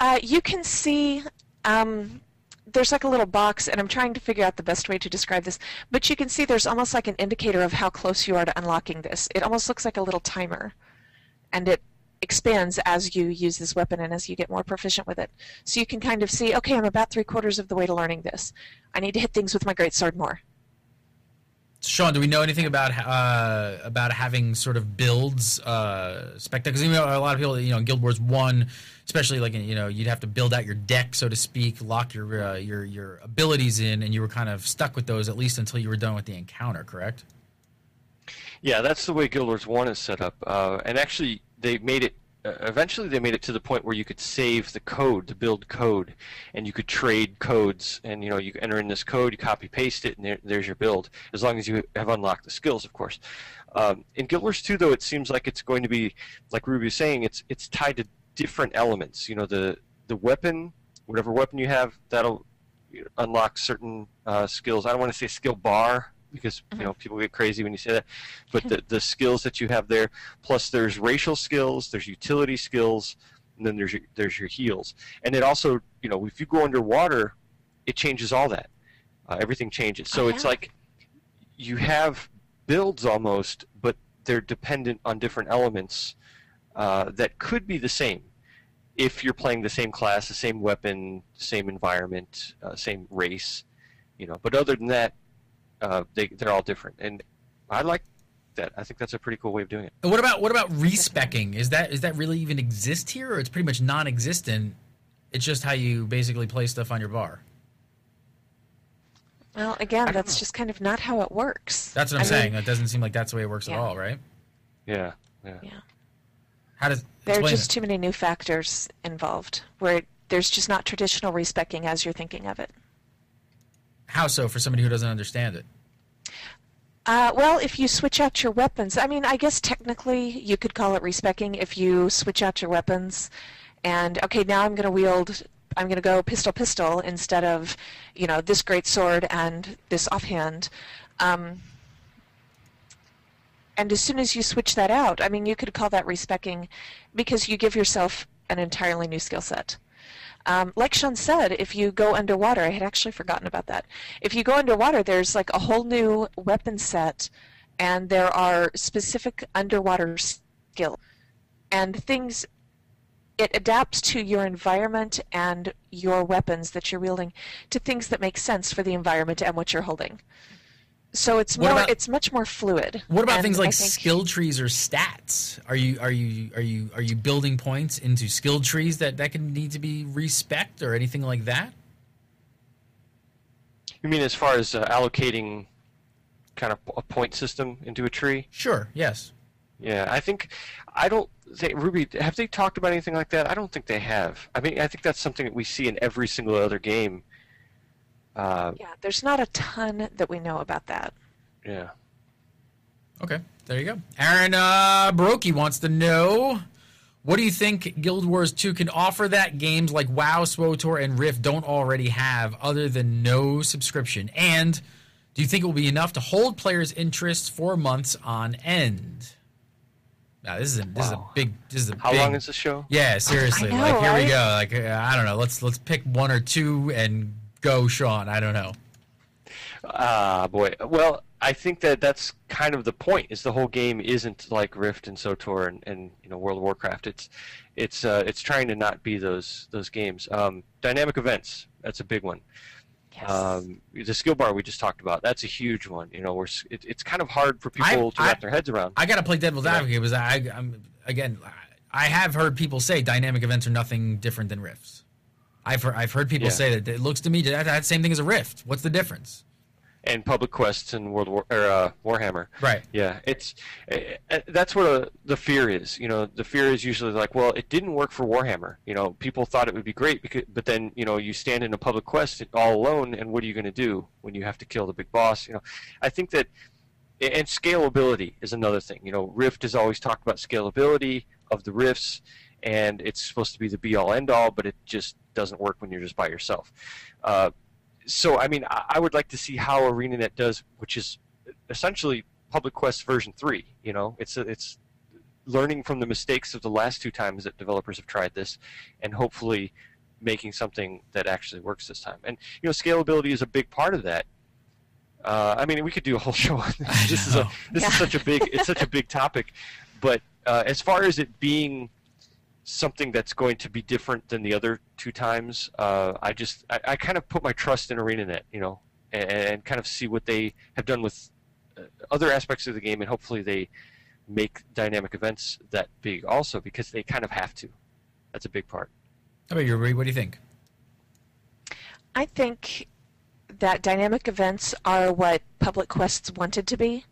Uh, you can see um, there's like a little box, and I'm trying to figure out the best way to describe this. But you can see there's almost like an indicator of how close you are to unlocking this. It almost looks like a little timer, and it expands as you use this weapon and as you get more proficient with it. So you can kind of see, okay, I'm about three quarters of the way to learning this. I need to hit things with my great sword more. Shawn, do we know anything about uh, about having sort of builds uh, spectacle? Because you know a lot of people, you know, Guild Wars One, especially like you know, you'd have to build out your deck, so to speak, lock your uh, your your abilities in, and you were kind of stuck with those at least until you were done with the encounter. Correct? Yeah, that's the way Guild Wars One is set up, uh, and actually they made it eventually they made it to the point where you could save the code to build code, and you could trade codes, and you know you enter in this code, you copy paste it, and there, there's your build. As long as you have unlocked the skills, of course. Um, in Guild Wars 2, though, it seems like it's going to be, like Rubi was saying, it's it's tied to different elements. You know, the the weapon, whatever weapon you have, that'll unlock certain uh, skills. I don't want to say skill bar because you know people get crazy when you say that, but the the skills that you have there. Plus, there's racial skills, there's utility skills, and then there's your, there's your heals. And it also, you know, if you go underwater, it changes all that. Uh, everything changes. So Oh, it's like you have builds almost, but they're dependent on different elements uh, that could be the same if you're playing the same class, the same weapon, same environment, uh, same race, you know. But other than that, uh, they they're all different, and I like that. I think that's a pretty cool way of doing it. And what about what about respecking? Is that is that really even exist here, or it's pretty much non-existent? It's just how you basically play stuff on your bar. Well, again, that's just kind of not how it works. That's what I'm I mean, saying. That doesn't seem like that's the way it works at all, right? Yeah, yeah. Yeah. How does There are just it. too many new factors involved where there's just not traditional respecking as you're thinking of it. How so for somebody who doesn't understand it? Uh, well, if you switch out your weapons, I mean, I guess technically you could call it respecking if you switch out your weapons and, okay, now I'm going to wield, I'm going to go pistol pistol instead of, you know, this great sword and this offhand. Um, and as soon as you switch that out, I mean, you could call that respecking because you give yourself an entirely new skill set. Um, like Shawn said, if you go underwater, I had actually forgotten about that. If you go underwater, there's like a whole new weapon set, and there are specific underwater skills and things. It adapts to your environment and your weapons that you're wielding to things that make sense for the environment and what you're holding. So it's What more, about- it's much more fluid. What about And things like think- skill trees or stats? Are you are you are you are you building points into skill trees that that can need to be respect or anything like that? You mean as far as uh, allocating kind of a point system into a tree? Sure. Yes. Yeah, I think I don't think Rubi have they talked about anything like that? I don't think they have. I mean, I think that's something that we see in every single other game. Uh, Yeah, there's not a ton that we know about that. yeah. Okay, there you go. Aaron uh, Baroki wants to know what do you think Guild Wars 2 can offer that games like WoW, SWTOR, and Rift don't already have other than no subscription? And do you think it will be enough to hold players' interest for months on end? Now, this is a, this is a big. This is a How big, long is the show? Yeah, seriously. I know, like here we go. Like uh, I don't know. Let's let's pick one or two and go, Shawn. I don't know. Ah, boy. Well, I think that that's kind of the point. Is the whole game isn't like Rift and SWTOR and, and you know World of Warcraft. It's it's uh, it's trying to not be those those games. Um, dynamic events. That's a big one. Yes. Um, the skill bar we just talked about. That's a huge one. You know, we're, it, it's kind of hard for people to I- wrap their heads around. I got to play devil's Yeah. advocate because I, I'm again, I have heard people say dynamic events are nothing different than rifts. I've heard, I've heard people Yeah. say that it looks to me that that's the same thing as a rift. What's the difference? and public quests and World War or uh, Warhammer. Right. Yeah, it's uh, uh, that's what uh the fear is. You know, the fear is usually like, well, it didn't work for Warhammer. You know, people thought it would be great, because, but then you know, you stand in a public quest all alone, and what are you going to do when you have to kill the big boss? You know, I think that and scalability is another thing. You know, Rift has always talked about scalability of the rifts, and it's supposed to be the be all end all, but it just doesn't work when you're just by yourself. Uh, so, I mean, I, I would like to see how ArenaNet does, which is essentially Public Quest version three. You know, it's it's learning from the mistakes of the last two times that developers have tried this, and hopefully making something that actually works this time. And you know, scalability is a big part of that. Uh, I mean, we could do a whole [LAUGHS] show on this. This is a this is such a big it's such a big topic, but uh, as far as it being something that's going to be different than the other two times, uh, I just I, I kind of put my trust in ArenaNet, you know, and, and kind of see what they have done with uh, other aspects of the game, and hopefully they make dynamic events that big also because they kind of have to. That's a big part. How about you, Rubi? What do you think? I think that dynamic events are what public quests wanted to be.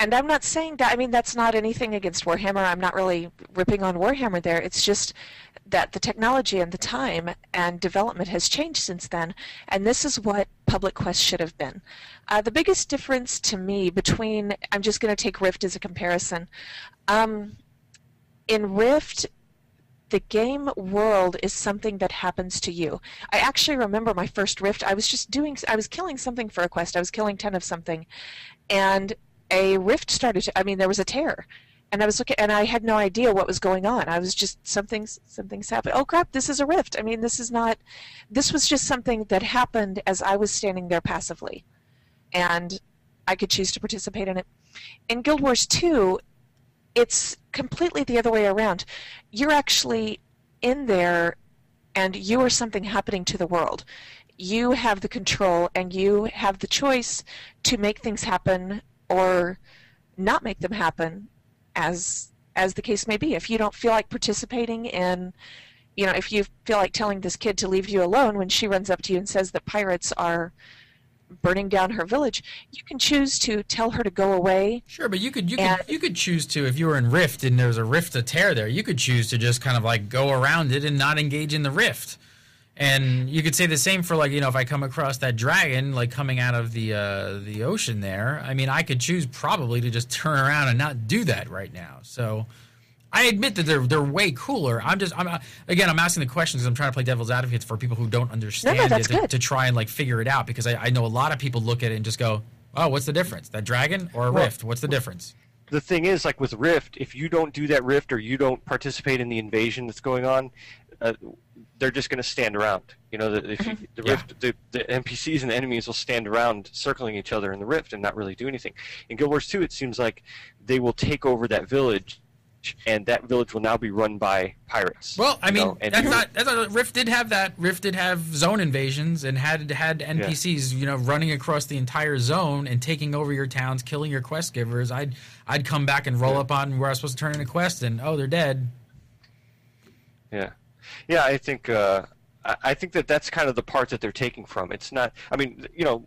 And I'm not saying that. I mean, that's not anything against Warhammer. I'm not really ripping on Warhammer there. It's just that the technology and the time and development has changed since then, and this is what Public Quest should have been. Uh, the biggest difference to me between, I'm just going to take Rift as a comparison. Um, in Rift, the game world is something that happens to you. I actually remember my first Rift. I was just doing, I was killing something for a quest. I was killing 10 of something. And a rift started to, I mean, there was a tear. And I was looking, and I had no idea what was going on. I was just something's something's happened. Oh crap! This is a rift. I mean, this is not. This was just something that happened as I was standing there passively, and I could choose to participate in it. In Guild Wars 2, it's completely the other way around. You're actually in there, and you are something happening to the world. You have the control, and you have the choice to make things happen or not make them happen as as the case may be if you don't feel like participating in you know if you feel like telling this kid to leave you alone when she runs up to you and says that pirates are burning down her village you can choose to tell her to go away Sure, but you could you could you could choose to if you were in Rift and there was a rift to tear there, you could choose to just kind of like go around it and not engage in the rift. And you could say the same for like you know if I come across that dragon like coming out of the uh, the ocean there. I mean, I could choose probably to just turn around and not do that right now. So. I admit that they're they're way cooler. I'm just I'm uh, again I'm asking the questions I'm trying to play devil's advocate for people who don't understand that's it to, to try and like figure it out because I, I know a lot of people look at it and just go, oh, what's the difference? That dragon or a Well- rift? What's the difference? the thing is, like with Rift, if you don't do that Rift or you don't participate in the invasion that's going on, uh, they're just going to stand around. You know, the, if you, mm-hmm. the Yeah. Rift, the, the NPCs and the enemies will stand around circling each other in the Rift and not really do anything. In Guild Wars 2, it seems like they will take over that village, and that village will now be run by pirates. Well, I mean, know, that's you- not that's not Rift did have that. Rift did have zone invasions and had had NPCs, you know, running across the entire zone and taking over your towns, killing your quest givers. I'd I'd come back and roll up on where I was supposed to turn in a quest, and oh, they're dead. Yeah, yeah. I think uh, I think that that's kind of the part that they're taking from. It's not. I mean, you know,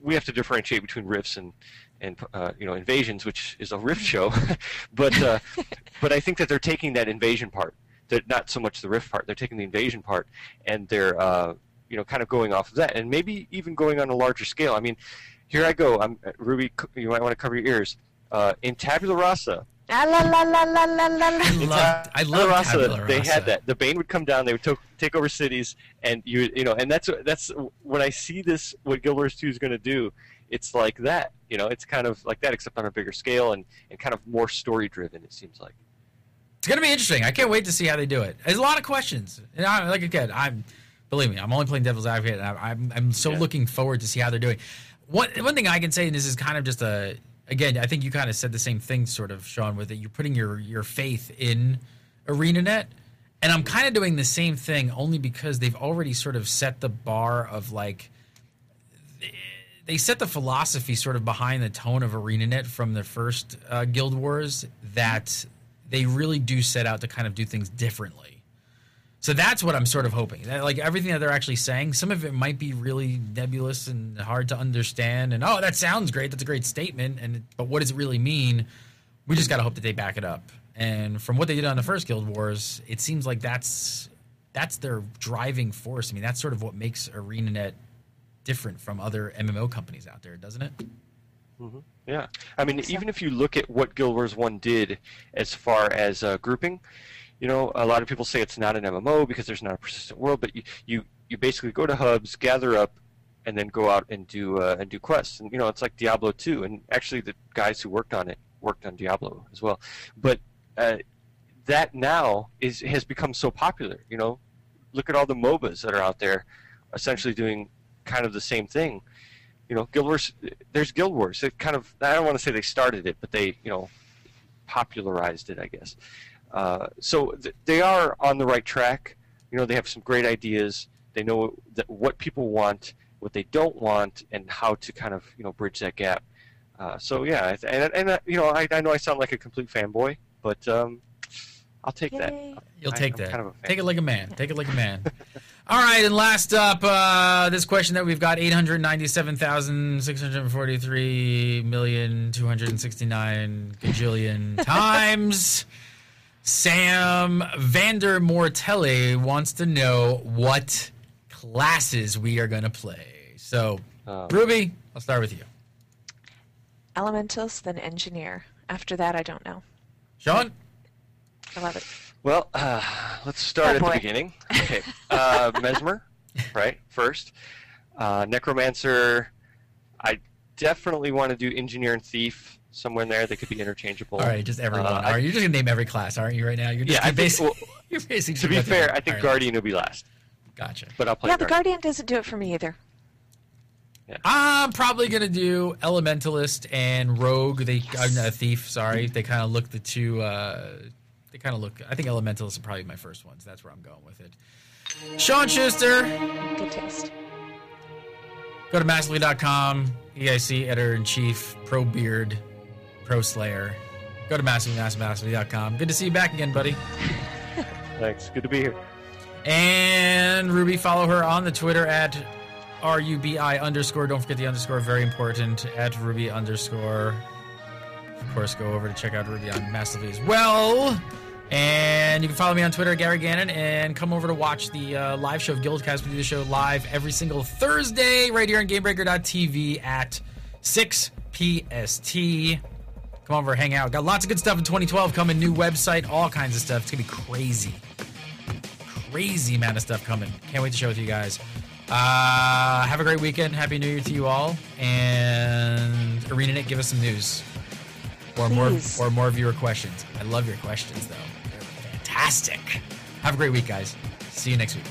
we have to differentiate between rifts and and uh, you know invasions, which is a rift show, [LAUGHS] but uh, [LAUGHS] but I think that they're taking that invasion part. They're not so much the rift part. They're taking the invasion part, and they're uh, you know kind of going off of that, and maybe even going on a larger scale. I mean, here I go. I'm Rubi. You might want to cover your ears. Uh, in Tabula Rasa, la la la la la la la. I in loved I Tabula love Rasa, Tabula They had that. The Bane would come down. They would to- take over cities, and you you know, and that's that's when I see this. What Guild Wars Two is going to do, it's like that. You know, it's kind of like that, except on a bigger scale and and kind of more story driven. It seems like. It's gonna be interesting. I can't wait to see how they do it. There's a lot of questions, and I, like again, I'm believe me, I'm only playing devil's advocate. And I, I'm I'm so Yeah. looking forward to see how they're doing. One one thing I can say, and this is kind of just a again, I think you kind of said the same thing, sort of, Shawn, with it. You're putting your your faith in ArenaNet, and I'm kind of doing the same thing, only because they've already sort of set the bar of like they set the philosophy sort of behind the tone of ArenaNet from the first uh, Guild Wars that they really do set out to kind of do things differently. So that's what I'm sort of hoping. That, like everything that they're actually saying, some of it might be really nebulous and hard to understand. And oh, that sounds great. That's a great statement. And but what does it really mean? We just got to hope that they back it up. And from what they did on the first Guild Wars, it seems like that's that's their driving force. I mean, that's sort of what makes ArenaNet different from other MMO companies out there, doesn't it? Yeah, I mean, even if you look at what Guild Wars One did as far as uh, grouping, you know, a lot of people say it's not an MMO because there's not a persistent world, but you you, you basically go to hubs, gather up, and then go out and do uh, and do quests, and you know, it's like Diablo 2, and actually the guys who worked on it worked on Diablo as well, but uh, that now is has become so popular. You know, look at all the MOBAs that are out there, essentially doing kind of the same thing you know, Guild Wars. There's Guild Wars. It kind of. I don't want to say they started it, but they, you know, popularized it, I guess. Uh, so th- they are on the right track. You know, they have some great ideas. They know that what people want, what they don't want, and how to kind of you know bridge that gap. Uh, so yeah, and, and uh, you know, I, I know I sound like a complete fanboy, but um, I'll take Yay. that. You'll I- take I'm that. kind of a. Take it like a man. Take it like a man. [LAUGHS] All right, and last up, uh, this question that we've got 897,643,269 gajillion [LAUGHS] times. Sam Vander Mortelli wants to know what classes we are going to play. So, Um, Rubi, I'll start with you. Elementals, then engineer. After that, I don't know. Shawn? I love it. Well, uh, let's start Oh, at the beginning. Okay, uh, [LAUGHS] Mesmer, right? First, uh, Necromancer. I definitely want to do Engineer and Thief somewhere in there. They could be interchangeable. All right, just everyone. Uh, All I- right, you're just going to name every class, aren't you, right now? You're just Yeah, I you're think- basically, well, [LAUGHS] you're basically to be fair, I think All right, Guardian will be last, Gotcha. but I'll play yeah, the Guardian. Guardian doesn't do it for me either. I'm probably gonna do Elementalist and Rogue. They uh, no, Thief. Sorry, they kind of look the two. Uh, they kind of look. I think Elementalist are probably my first ones. That's where I'm going with it. Shawn Schuster. Good taste. Go to massively.com. EIC editor in chief. Pro Beard. Pro Slayer. Go to massively.com. Good to see you back again, buddy. [LAUGHS] Thanks. Good to be here. And Rubi, follow her on the Twitter at R-U-B-I underscore. Don't forget the underscore, very important, at Rubi underscore. Of course, go over to check out Rubi on Massively as well. And you can follow me on Twitter, Gary Gannon, and come over to watch the uh, live show of GuildCast. We do the show live every single Thursday right here on GameBreaker.tv at 6 PST. Come over, hang out. Got lots of good stuff in 2012 coming. New website, all kinds of stuff. It's going to be crazy crazy amount of stuff coming. Can't wait to share with you guys. Uh, have a great weekend. Happy New Year to you all. And Arena, ArenaNet, give us some news or Please. more or more viewer questions. I love your questions though. They're fantastic. Have a great week, guys. See you next week.